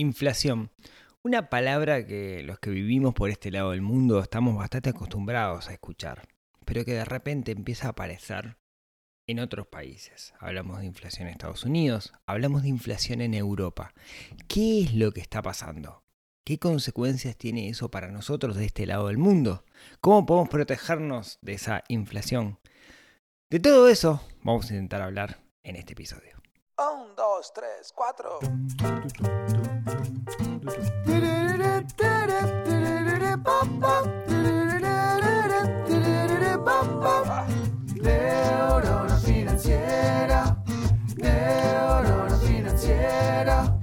Inflación. Una palabra que los que vivimos por este lado del mundo estamos bastante acostumbrados a escuchar, pero que de repente empieza a aparecer en otros países. Hablamos de inflación en Estados Unidos, hablamos de inflación en Europa. ¿Qué es lo que está pasando? ¿Qué consecuencias tiene eso para nosotros de este lado del mundo? ¿Cómo podemos protegernos de esa inflación? De todo eso vamos a intentar hablar en este episodio. Un, dos, tres, cuatro. Neurona financiera, neurona financiera,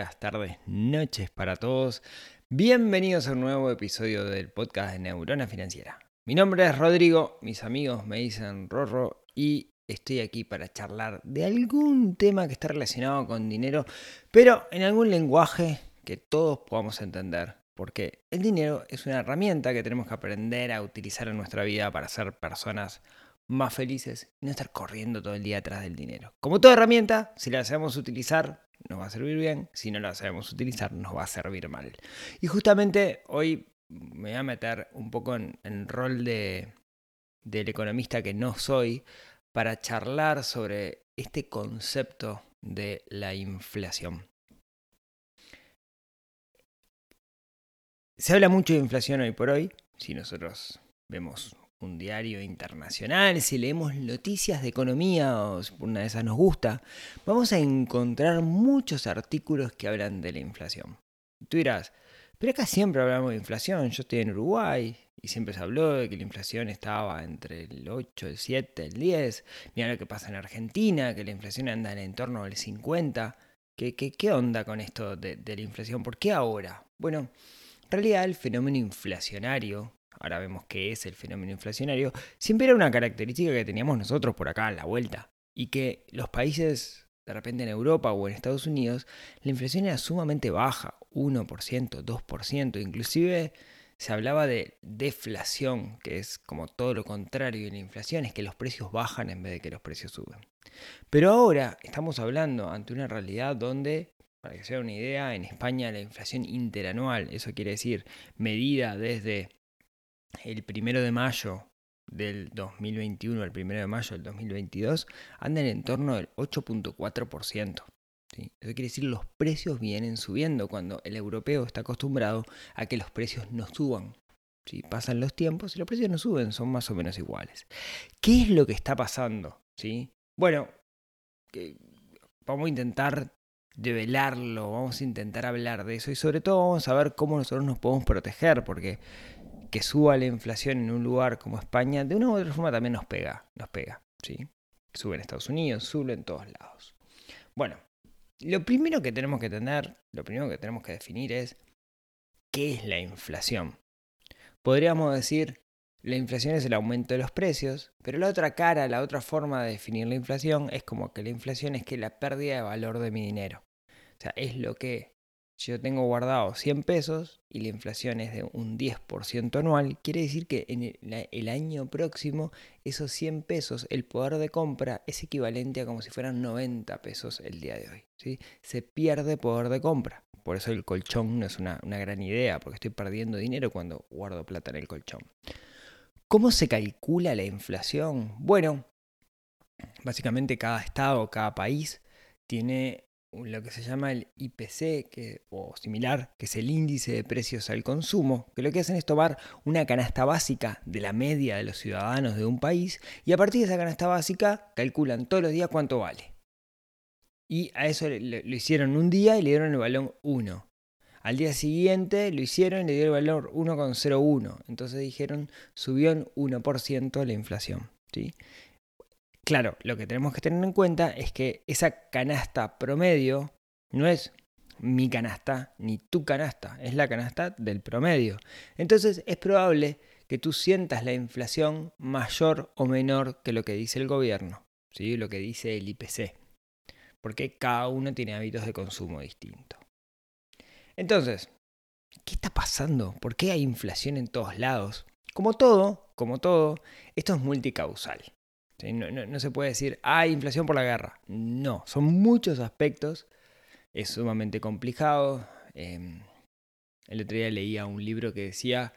días, tardes, noches para todos. Bienvenidos a un nuevo episodio del podcast de Neurona Financiera. Mi nombre es Rodrigo, mis amigos me dicen Rorro y estoy aquí para charlar de algún tema que está relacionado con dinero, pero en algún lenguaje que todos podamos entender. Porque el dinero es una herramienta que tenemos que aprender a utilizar en nuestra vida para ser personas más felices y no estar corriendo todo el día atrás del dinero. Como toda herramienta, si la sabemos utilizar, nos va a servir bien, si no la sabemos utilizar, nos va a servir mal. Y justamente hoy me voy a meter un poco en el rol de, del economista que no soy para charlar sobre este concepto de la inflación. Se habla mucho de inflación hoy por hoy, si nosotros vemos un diario internacional, si leemos noticias de economía o una de esas nos gusta, vamos a encontrar muchos artículos que hablan de la inflación. Tú dirás, pero acá siempre hablamos de inflación, yo estoy en Uruguay y siempre se habló de que la inflación estaba entre el 8, el 7, el 10, mira lo que pasa en Argentina, que la inflación anda en el entorno del 50. ¿Qué, qué, qué onda con esto de, de la inflación? ¿Por qué ahora? Bueno, en realidad el fenómeno inflacionario, ahora vemos qué es el fenómeno inflacionario, siempre era una característica que teníamos nosotros por acá a la vuelta. Y que los países, de repente en Europa o en Estados Unidos, la inflación era sumamente baja, 1%, 2%, inclusive se hablaba de deflación, que es como todo lo contrario de la inflación, es que los precios bajan en vez de que los precios suben. Pero ahora estamos hablando ante una realidad donde para que se haga una idea, en España la inflación interanual, eso quiere decir medida desde el primero de mayo del 2021 al primero de mayo del 2022, anda en el entorno del 8.4%. ¿sí? Eso quiere decir los precios vienen subiendo cuando el europeo está acostumbrado a que los precios no suban. ¿sí? Pasan los tiempos y los precios no suben, son más o menos iguales. ¿Qué es lo que está pasando? ¿sí? Bueno, vamos a intentar develarlo, vamos a intentar hablar de eso y sobre todo vamos a ver cómo nosotros nos podemos proteger, porque que suba la inflación en un lugar como España, de una u otra forma también nos pega, nos pega, ¿sí? Sube en Estados Unidos, sube en todos lados. Bueno, lo primero que tenemos que tener, lo primero que tenemos que definir es qué es la inflación. Podríamos decir, la inflación es el aumento de los precios, pero la otra cara, la otra forma de definir la inflación es como que la inflación es que la pérdida de valor de mi dinero. O sea, es lo que si yo tengo guardado 100 pesos y la inflación es de un 10% anual, quiere decir que en el, año próximo esos 100 pesos, el poder de compra es equivalente a como si fueran 90 pesos el día de hoy. ¿sí? Se pierde poder de compra. Por eso el colchón no es una, una gran idea, porque estoy perdiendo dinero cuando guardo plata en el colchón. ¿Cómo se calcula la inflación? Bueno, básicamente cada estado, cada país tiene lo que se llama el IPC que, o similar, que es el índice de precios al consumo, que lo que hacen es tomar una canasta básica de la media de los ciudadanos de un país y a partir de esa canasta básica calculan todos los días cuánto vale. Y a eso lo, hicieron un día y le dieron el valor 1. Al día siguiente lo hicieron y le dieron el valor 1,01. Entonces dijeron subió en 1% la inflación. ¿sí? Claro, lo que tenemos que tener en cuenta es que esa canasta promedio no es mi canasta ni tu canasta, es la canasta del promedio. Entonces es probable que tú sientas la inflación mayor o menor que lo que dice el gobierno, ¿sí? lo que dice el IPC, porque cada uno tiene hábitos de consumo distintos. Entonces, ¿qué está pasando? ¿Por qué hay inflación en todos lados? Como todo, como todo, esto es multicausal. No, se puede decir, hay inflación por la guerra. No, son muchos aspectos. Es sumamente complicado. Em, el otro día leía un libro que decía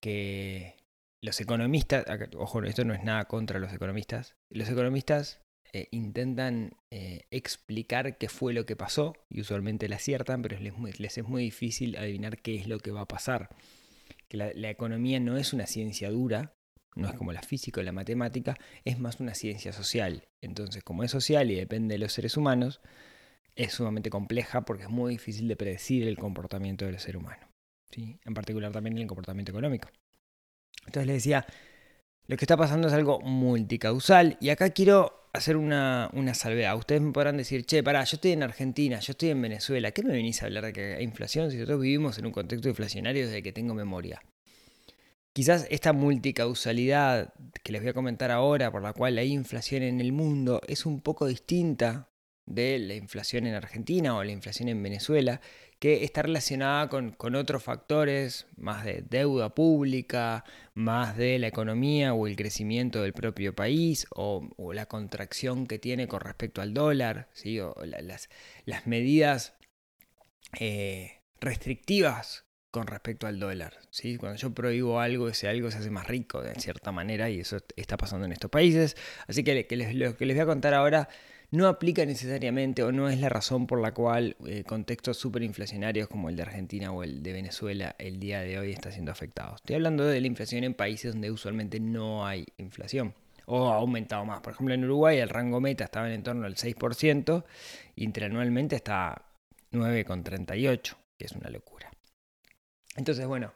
que los economistas, ojo, esto no es nada contra los economistas, los economistas eh, intentan eh, explicar qué fue lo que pasó y usualmente le aciertan, pero les, les, es muy difícil adivinar qué es lo que va a pasar. Que la, la economía no es una ciencia dura, no es como la física o la matemática, es más una ciencia social. Entonces, como es social y depende de los seres humanos, es sumamente compleja porque es muy difícil de predecir el comportamiento del ser humano. ¿sí? En particular también el comportamiento económico. Entonces le decía, lo que está pasando es algo multicausal y acá quiero hacer una, una salvedad. Ustedes me podrán decir, che, pará, yo estoy en Argentina, yo estoy en Venezuela, ¿qué me venís a hablar de que hay inflación si nosotros vivimos en un contexto inflacionario desde que tengo memoria? Quizás esta multicausalidad que les voy a comentar ahora, por la cual hay inflación en el mundo, es un poco distinta de la inflación en Argentina o la inflación en Venezuela, que está relacionada con, otros factores, más de deuda pública, más de la economía o el crecimiento del propio país, o, la contracción que tiene con respecto al dólar, o las, las, medidas eh, restrictivas con respecto al dólar. ¿sí? Cuando yo prohíbo algo, ese algo se hace más rico de cierta manera y eso está pasando en estos países. Así que lo que les voy a contar ahora no aplica necesariamente o no es la razón por la cual eh, contextos superinflacionarios como el de Argentina o el de Venezuela el día de hoy está siendo afectado. Estoy hablando de la inflación en países donde usualmente no hay inflación o ha aumentado más. Por ejemplo, en Uruguay el rango meta estaba en torno al 6%, y interanualmente está 9,38, que es una locura. Entonces, bueno,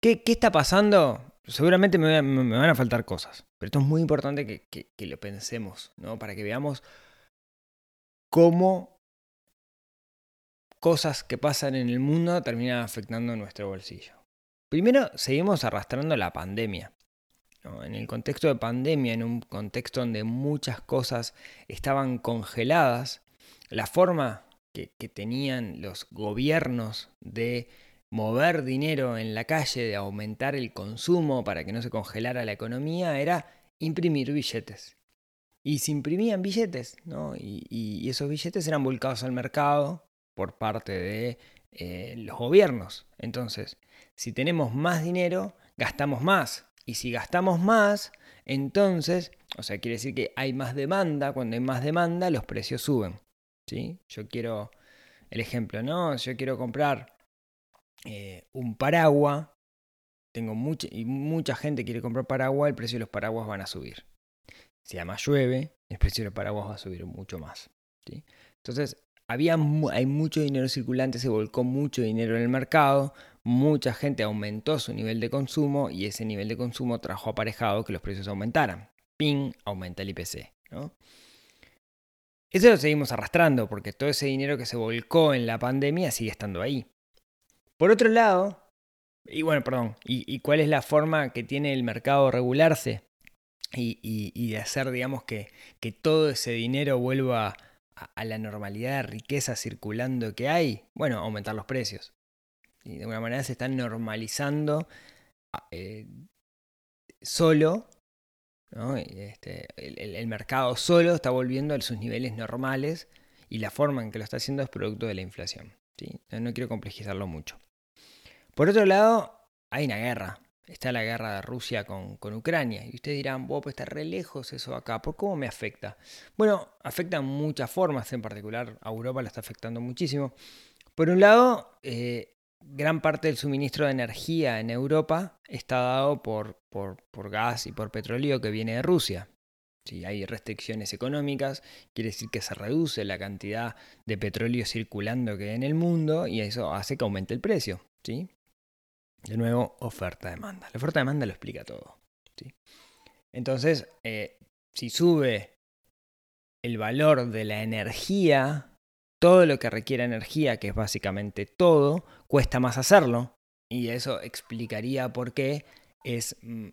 ¿qué, está pasando? Seguramente me, van a faltar cosas, pero esto es muy importante que, lo pensemos, ¿no? Para que veamos cómo cosas que pasan en el mundo terminan afectando nuestro bolsillo. Primero, seguimos arrastrando la pandemia. En el contexto de pandemia, en un contexto donde muchas cosas estaban congeladas, la forma que tenían los gobiernos de mover dinero en la calle, de aumentar el consumo para que no se congelara la economía, era imprimir billetes. Y se imprimían billetes, ¿no? Y, esos billetes eran volcados al mercado por parte de eh, los gobiernos. Entonces, si tenemos más dinero, gastamos más. Y si gastamos más, entonces, o sea, quiere decir que hay más demanda. Cuando hay más demanda, los precios suben. ¿sí? Yo quiero, el ejemplo, ¿no? Yo quiero comprar eh, un paraguas, tengo mucha, y mucha gente quiere comprar paraguas, el precio de los paraguas van a subir. Si además llueve, el precio de los paraguas va a subir mucho más. Entonces, había, hay mucho dinero circulante, se volcó mucho dinero en el mercado, mucha gente aumentó su nivel de consumo y ese nivel de consumo trajo aparejado que los precios aumentaran. Ping, aumenta el IPC. Eso lo seguimos arrastrando porque todo ese dinero que se volcó en la pandemia sigue estando ahí. Por otro lado, y bueno, perdón, y, cuál es la forma que tiene el mercado regularse y, de hacer, digamos, que, que, todo ese dinero vuelva a, la normalidad de riqueza circulando que hay? Bueno, aumentar los precios. Y de alguna manera se están normalizando eh, solo, este, el, mercado solo está volviendo a sus niveles normales y la forma en que lo está haciendo es producto de la inflación. ¿sí? No quiero complejizarlo mucho. Por otro lado, hay una guerra. Está la guerra de Rusia con, Ucrania. Y ustedes dirán, vos pues está re lejos eso acá. ¿Por cómo me afecta? Bueno, afecta en muchas formas. En particular, a Europa la está afectando muchísimo. Por un lado, eh, gran parte del suministro de energía en Europa está dado por, por, gas y por petróleo que viene de Rusia. Si hay restricciones económicas, quiere decir que se reduce la cantidad de petróleo circulando que hay en el mundo y eso hace que aumente el precio. ¿sí? De nuevo, oferta-demanda. La oferta-demanda lo explica todo. ¿sí? Entonces, eh, si sube el valor de la energía, todo lo que requiere energía, que es básicamente todo, cuesta más hacerlo. Y eso explicaría por qué es, mm,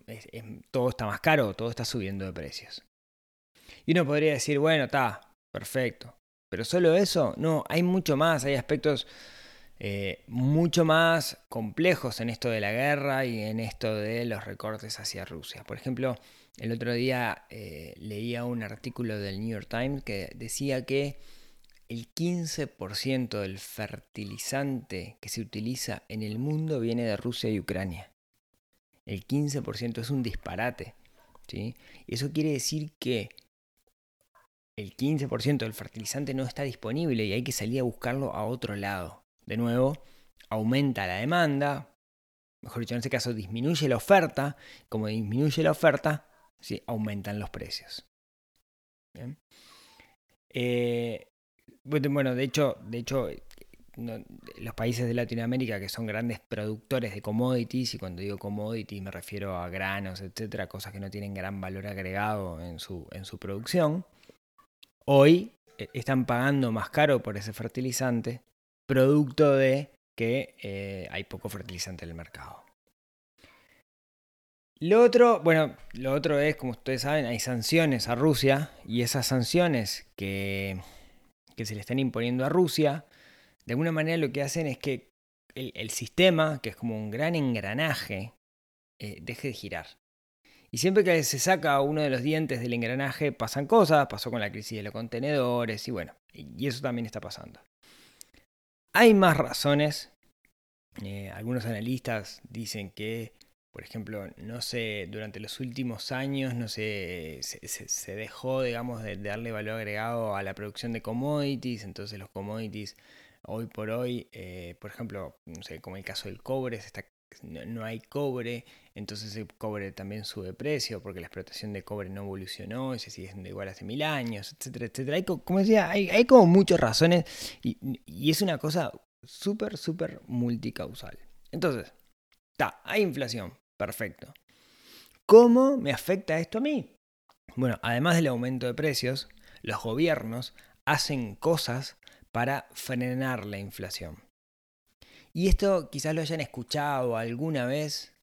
todo está más caro, todo está subiendo de precios. Y uno podría decir, bueno, está, perfecto. Pero solo eso, no, hay mucho más, hay aspectos eh, mucho más complejos en esto de la guerra y en esto de los recortes hacia Rusia. Por ejemplo, el otro día eh, leía un artículo del New York Times que decía que el 15% del fertilizante que se utiliza en el mundo viene de Rusia y Ucrania. El 15% es un disparate. ¿sí? Eso quiere decir que el 15% del fertilizante no está disponible y hay que salir a buscarlo a otro lado. De nuevo, aumenta la demanda, mejor dicho, en este caso disminuye la oferta, como disminuye la oferta, ¿sí? aumentan los precios. Eh, bueno, de hecho, de hecho los países de Latinoamérica que son grandes productores de commodities, y cuando digo commodities me refiero a granos, etcétera, cosas que no tienen gran valor agregado en su, en su producción, hoy eh, están pagando más caro por ese fertilizante, producto de que eh, hay poco fertilizante en el mercado. Lo otro, bueno, lo otro es, como ustedes saben, hay sanciones a Rusia y esas sanciones que, que se le están imponiendo a Rusia, de alguna manera lo que hacen es que el, sistema, que es como un gran engranaje, eh, deje de girar. Y siempre que se saca uno de los dientes del engranaje pasan cosas, pasó con la crisis de los contenedores y bueno, y eso también está pasando. Hay más razones. Eh, algunos analistas dicen que, por ejemplo, no sé, durante los últimos años no se, se, dejó, digamos, de, darle valor agregado a la producción de commodities. Entonces los commodities hoy por hoy, eh, por ejemplo, no sé, como el caso del cobre, no, hay cobre, entonces el cobre también sube precio porque la explotación de cobre no evolucionó y se sigue siendo igual hace mil años, etcétera, etcétera. Hay, como decía, hay, como muchas razones y, y es una cosa súper, súper multicausal. Entonces, está, hay inflación, perfecto. ¿Cómo me afecta esto a mí? Bueno, además del aumento de precios, los gobiernos hacen cosas para frenar la inflación. Y esto quizás lo hayan escuchado alguna vez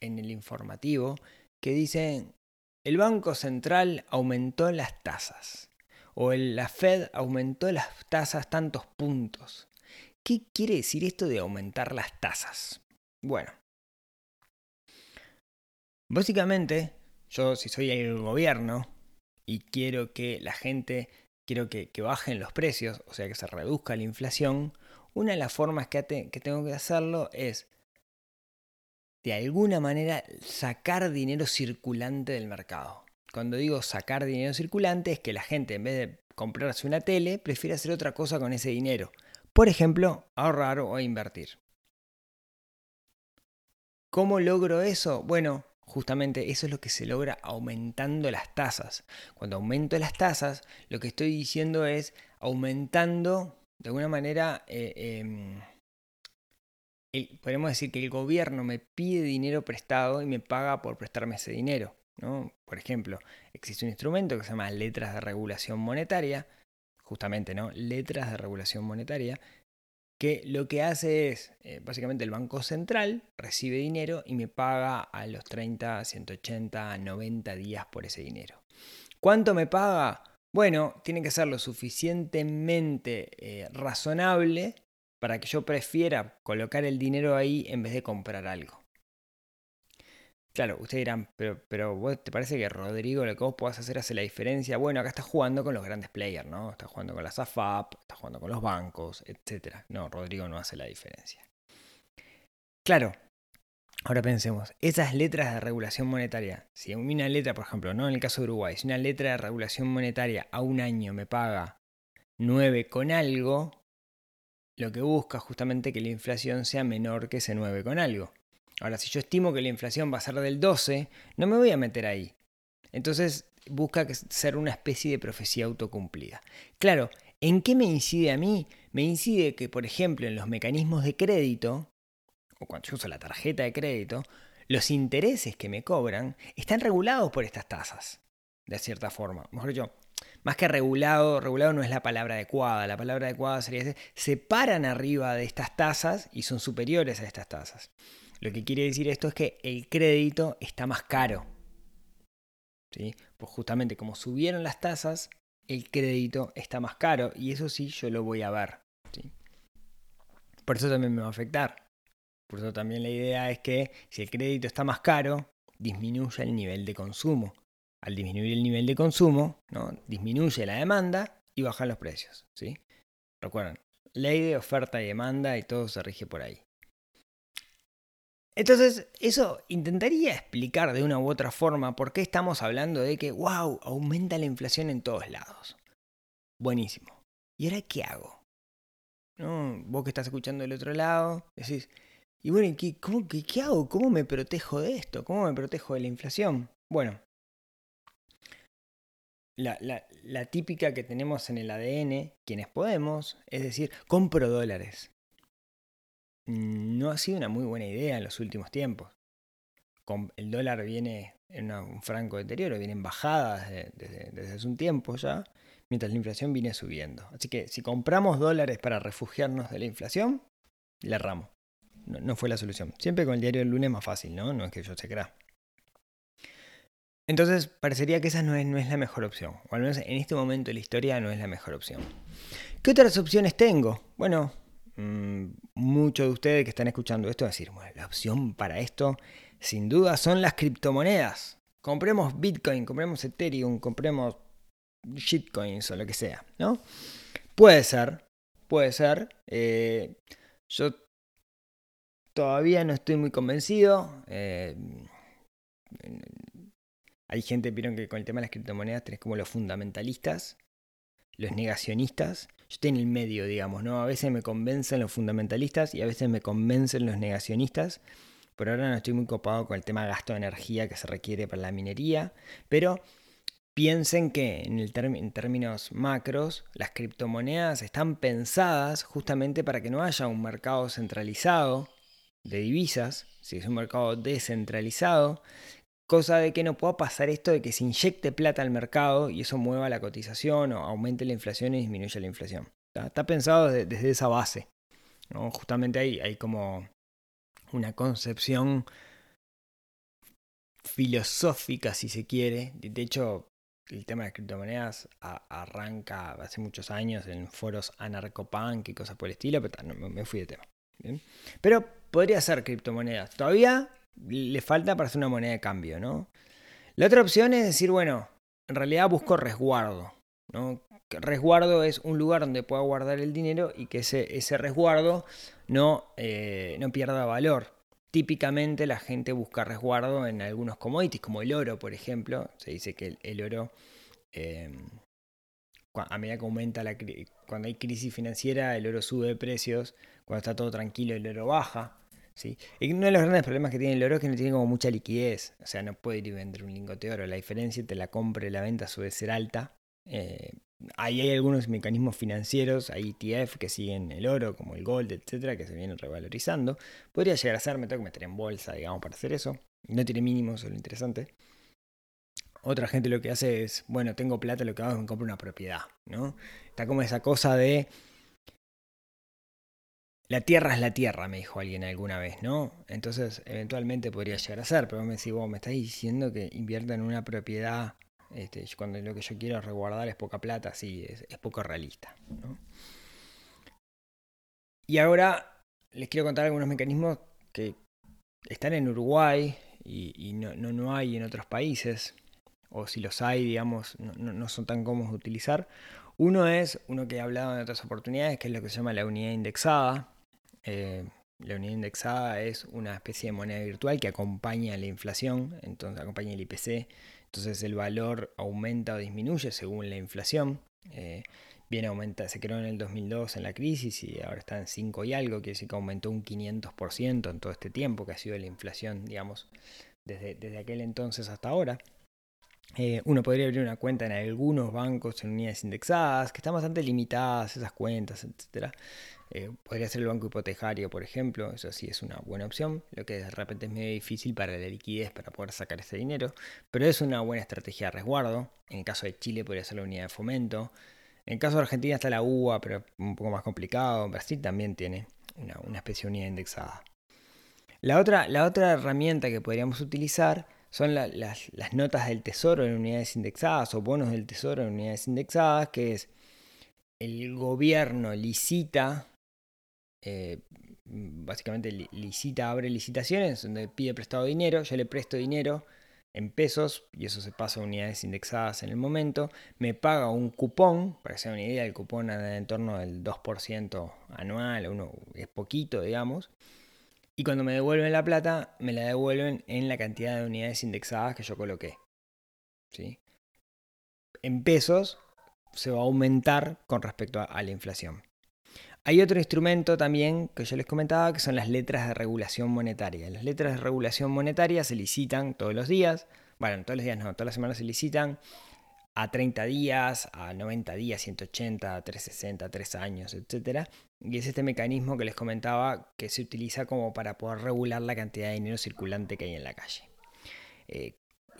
en el informativo, que dicen, el Banco Central aumentó las tasas, o el, la Fed aumentó las tasas tantos puntos. ¿Qué quiere decir esto de aumentar las tasas? Bueno, básicamente, yo si soy el gobierno y quiero que la gente, quiero que, bajen los precios, o sea que se reduzca la inflación, una de las formas que tengo que hacerlo es, de alguna manera, sacar dinero circulante del mercado. Cuando digo sacar dinero circulante es que la gente, en vez de comprarse una tele, prefiere hacer otra cosa con ese dinero. Por ejemplo, ahorrar o invertir. ¿Cómo logro eso? Bueno, justamente eso es lo que se logra aumentando las tasas. Cuando aumento las tasas, lo que estoy diciendo es aumentando, de alguna manera, eh, eh, el, podemos decir que el gobierno me pide dinero prestado y me paga por prestarme ese dinero. ¿no? Por ejemplo, existe un instrumento que se llama letras de regulación monetaria, justamente, ¿no? Letras de regulación monetaria, que lo que hace es, eh, básicamente el Banco Central recibe dinero y me paga a los 30, 180, 90 días por ese dinero. ¿Cuánto me paga? Bueno, tiene que ser lo suficientemente eh, razonable para que yo prefiera colocar el dinero ahí en vez de comprar algo. Claro, ustedes dirán, pero, pero ¿vos te parece que Rodrigo lo que vos podás hacer hace la diferencia? Bueno, acá estás jugando con los grandes players, ¿no? Estás jugando con las AFAP, estás jugando con los bancos, etc. No, Rodrigo no hace la diferencia. Claro, ahora pensemos, esas letras de regulación monetaria, si una letra, por ejemplo, no en el caso de Uruguay, si una letra de regulación monetaria a un año me paga 9 con algo, lo que busca justamente que la inflación sea menor que ese 9 con algo. Ahora, si yo estimo que la inflación va a ser del 12, no me voy a meter ahí. Entonces busca ser una especie de profecía autocumplida. Claro, ¿en qué me incide a mí? Me incide que, por ejemplo, en los mecanismos de crédito, o cuando yo uso la tarjeta de crédito, los intereses que me cobran están regulados por estas tasas, de cierta forma. Mejor dicho, más que regulado, regulado no es la palabra adecuada. La palabra adecuada sería se paran arriba de estas tasas y son superiores a estas tasas. Lo que quiere decir esto es que el crédito está más caro. ¿sí? Pues justamente como subieron las tasas, el crédito está más caro y eso sí yo lo voy a ver. ¿sí? Por eso también me va a afectar. Por eso también la idea es que si el crédito está más caro, disminuya el nivel de consumo. Al disminuir el nivel de consumo, disminuye la demanda y bajan los precios. ¿sí? Recuerden, ley de oferta y demanda y todo se rige por ahí. Entonces, eso intentaría explicar de una u otra forma por qué estamos hablando de que, wow, aumenta la inflación en todos lados. Buenísimo. ¿Y ahora qué hago? ¿No? Vos que estás escuchando del otro lado, decís, y bueno, ¿qué, cómo, qué, ¿qué hago? ¿Cómo me protejo de esto? ¿Cómo me protejo de la inflación? Bueno, la, la, la, típica que tenemos en el ADN, quienes podemos, es decir, compro dólares no ha sido una muy buena idea en los últimos tiempos. El dólar viene en un franco deterioro, viene en bajada desde, desde, hace un tiempo ya, mientras la inflación viene subiendo. Así que si compramos dólares para refugiarnos de la inflación, le erramos. No, fue la solución. Siempre con el diario del lunes es más fácil, ¿no? No es que yo se crea. Entonces, parecería que esa no es, no es la mejor opción. O al menos en este momento de la historia no es la mejor opción. ¿Qué otras opciones tengo? Bueno, mmm, muchos de ustedes que están escuchando esto van a decir, bueno, la opción para esto sin duda son las criptomonedas. Compremos Bitcoin, compremos Ethereum, compremos shitcoins o lo que sea, ¿no? Puede ser, puede ser. Eh, yo todavía no estoy muy convencido. Eh, hay gente, vieron que con el tema de las criptomonedas tenés como los fundamentalistas, los negacionistas. Yo estoy en el medio, digamos, ¿no? A veces me convencen los fundamentalistas y a veces me convencen los negacionistas. Por ahora no estoy muy copado con el tema gasto de energía que se requiere para la minería, pero piensen que en, el en términos macros, las criptomonedas están pensadas justamente para que no haya un mercado centralizado de divisas, si es un mercado descentralizado, Cosa de que no pueda pasar esto de que se inyecte plata al mercado y eso mueva la cotización o aumente la inflación y disminuya la inflación. Está, pensado desde, esa base. Justamente hay, hay como una concepción filosófica, si se quiere. De hecho, el tema de criptomonedas arranca hace muchos años en foros anarcopunk y cosas por el estilo, pero me fui de tema. Pero podría ser criptomonedas. Todavía le falta para hacer una moneda de cambio, ¿no? La otra opción es decir, bueno, en realidad busco resguardo, ¿no? Resguardo es un lugar donde pueda guardar el dinero y que ese, ese resguardo no, eh, no pierda valor. Típicamente la gente busca resguardo en algunos commodities, como el oro, por ejemplo. Se dice que el, el oro, eh, a medida que aumenta la cuando hay crisis financiera, el oro sube de precios. Cuando está todo tranquilo, el oro baja. Y uno de los grandes problemas que tiene el oro es que no tiene como mucha liquidez. O sea, no puede ir y vender un lingote de oro. La diferencia entre la compra y la venta suele ser alta. Eh, ahí hay algunos mecanismos financieros, hay ETF que siguen el oro, como el gold, etcétera, que se vienen revalorizando. Podría llegar a ser, me tengo que meter en bolsa, digamos, para hacer eso. No tiene mínimos, es lo interesante. Otra gente lo que hace es, bueno, tengo plata, lo que hago es me compro una propiedad, ¿no? Está como esa cosa de la tierra es la tierra, me dijo alguien alguna vez, ¿no? Entonces, eventualmente podría llegar a ser, pero me decís, vos me estás diciendo que invierta en una propiedad este, cuando lo que yo quiero resguardar es poca plata, sí, es, poco realista, ¿no? Y ahora les quiero contar algunos mecanismos que están en Uruguay y, no, no, hay en otros países, o si los hay, digamos, no, no son tan cómodos de utilizar. Uno es uno que he hablado en otras oportunidades, que es lo que se llama la unidad indexada, eh, la unidad indexada es una especie de moneda virtual que acompaña la inflación, entonces acompaña el IPC, entonces el valor aumenta o disminuye según la inflación. Eh, bien aumenta, se creó en el 2002 en la crisis y ahora está en 5 y algo, quiere decir que aumentó un 500% en todo este tiempo que ha sido la inflación, digamos, desde, desde aquel entonces hasta ahora. Eh, uno podría abrir una cuenta en algunos bancos en unidades indexadas, que están bastante limitadas esas cuentas, etc. Eh, podría ser el banco hipotecario, por ejemplo, eso sí es una buena opción, lo que de repente es medio difícil para la liquidez para poder sacar ese dinero, pero es una buena estrategia de resguardo. En el caso de Chile podría ser la unidad de fomento. En el caso de Argentina está la UA, pero un poco más complicado. Brasil también tiene una, una especie de unidad indexada. La otra, la otra herramienta que podríamos utilizar son la- las, notas del tesoro en unidades indexadas o bonos del tesoro en unidades indexadas, que es el gobierno licita, eh, básicamente li- licita, abre licitaciones donde pide prestado dinero, yo le presto dinero en pesos y eso se pasa a unidades indexadas en el momento, me paga un cupón, para que sea una idea, el cupón anda en torno del 2% anual, uno, es poquito, digamos, y cuando me devuelven la plata, me la devuelven en la cantidad de unidades indexadas que yo coloqué. ¿sí? En pesos se va a aumentar con respecto a, la inflación. Hay otro instrumento también que yo les comentaba que son las letras de regulación monetaria. Las letras de regulación monetaria se licitan todos los días. Bueno, todos los días no, todas las semanas se licitan a 30 días, a 90 días, 180, a 360, 3 años, etc. Y es este mecanismo que les comentaba que se utiliza como para poder regular la cantidad de dinero circulante que hay en la calle. Eh,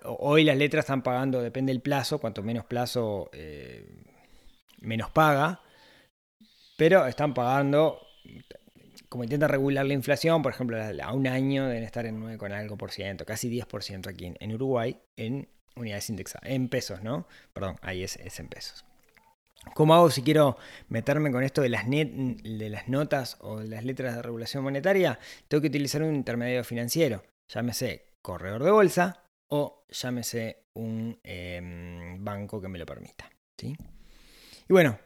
hoy las letras están pagando, depende del plazo, cuanto menos plazo, eh, menos paga, pero están pagando, como intentan regular la inflación, por ejemplo, a un año deben estar en 9 con algo por ciento, casi 10% aquí en, Uruguay, en unidades indexadas, en pesos, ¿no? Perdón, ahí es en pesos. ¿Cómo hago si quiero meterme con esto de las, net, de las notas o de las letras de regulación monetaria? Tengo que utilizar un intermediario financiero, llámese corredor de bolsa o llámese un eh, banco que me lo permita. ¿sí? Y bueno,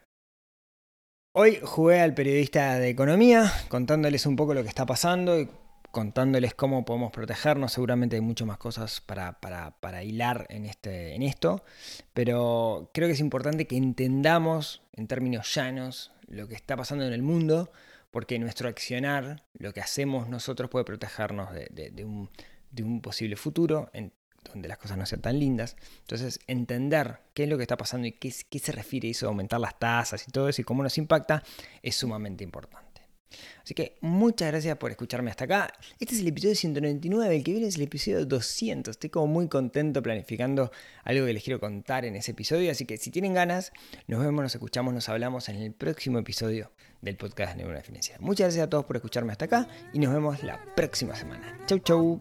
hoy jugué al periodista de economía contándoles un poco lo que está pasando contándoles cómo podemos protegernos. Seguramente hay muchas más cosas para, hilar en, este, en esto, pero creo que es importante que entendamos en términos llanos lo que está pasando en el mundo, porque nuestro accionar, lo que hacemos nosotros puede protegernos de, de, de, un, de un, posible futuro en donde las cosas no sean tan lindas. Entonces, entender qué es lo que está pasando y qué, qué se refiere eso, aumentar las tasas y todo eso y cómo nos impacta, es sumamente importante. Así que muchas gracias por escucharme hasta acá. Este es el episodio 199, el que viene es el episodio 200. Estoy como muy contento planificando algo que les quiero contar en ese episodio, así que si tienen ganas, nos vemos, nos escuchamos, nos hablamos en el próximo episodio del podcast de Neurona Financiera. Muchas gracias a todos por escucharme hasta acá y nos vemos la próxima semana. Chau, chau.